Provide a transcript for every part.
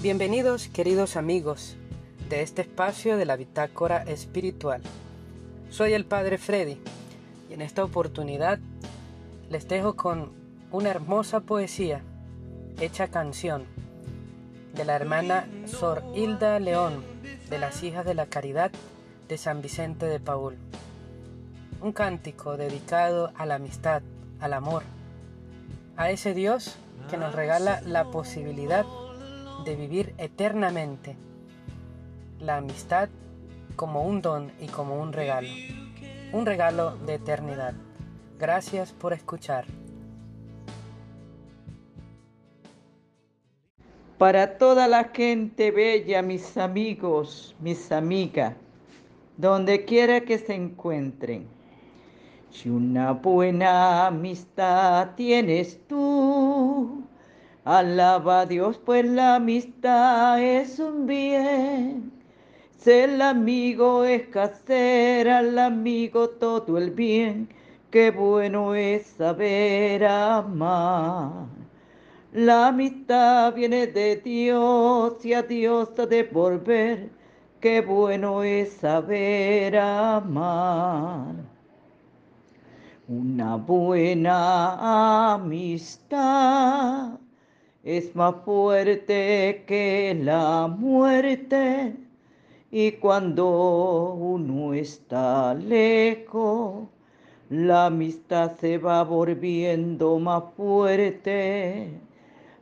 Bienvenidos queridos amigos de este espacio de la bitácora espiritual. Soy el Padre Freddy y en esta oportunidad les dejo con una hermosa poesía hecha canción de la hermana Sor Hilda León de las Hijas de la Caridad de San Vicente de Paul. Un cántico dedicado a la amistad, al amor, a ese Dios que nos regala la posibilidad de vivir eternamente la amistad como un don y como un regalo, un regalo de eternidad. Gracias por escuchar. Para toda la gente bella, mis amigos, mis amigas, donde quiera que se encuentren, si una buena amistad tienes tú, alaba a Dios, pues la amistad es un bien. Ser amigo es hacer al amigo todo el bien, qué bueno es saber amar. La amistad viene de Dios y a Dios ha de volver, qué bueno es saber amar. Una buena amistad es más fuerte que la muerte y cuando uno está lejos, la amistad se va volviendo más fuerte.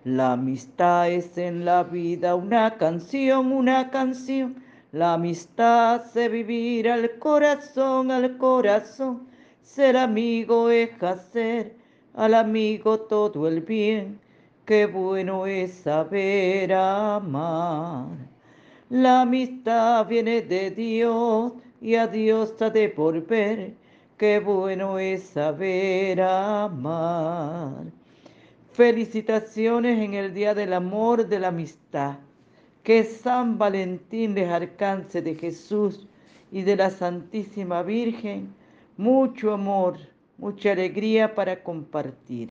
La amistad es en la vida una canción, una canción. La amistad se vivir al corazón, al corazón ser amigo es hacer al amigo todo el bien. Qué bueno es saber amar. La amistad viene de Dios y a Dios ha de volver. Qué bueno es saber amar. Felicitaciones en el Día del Amor, de la Amistad. Que San Valentín les alcance de Jesús y de la Santísima Virgen mucho amor, mucha alegría para compartir.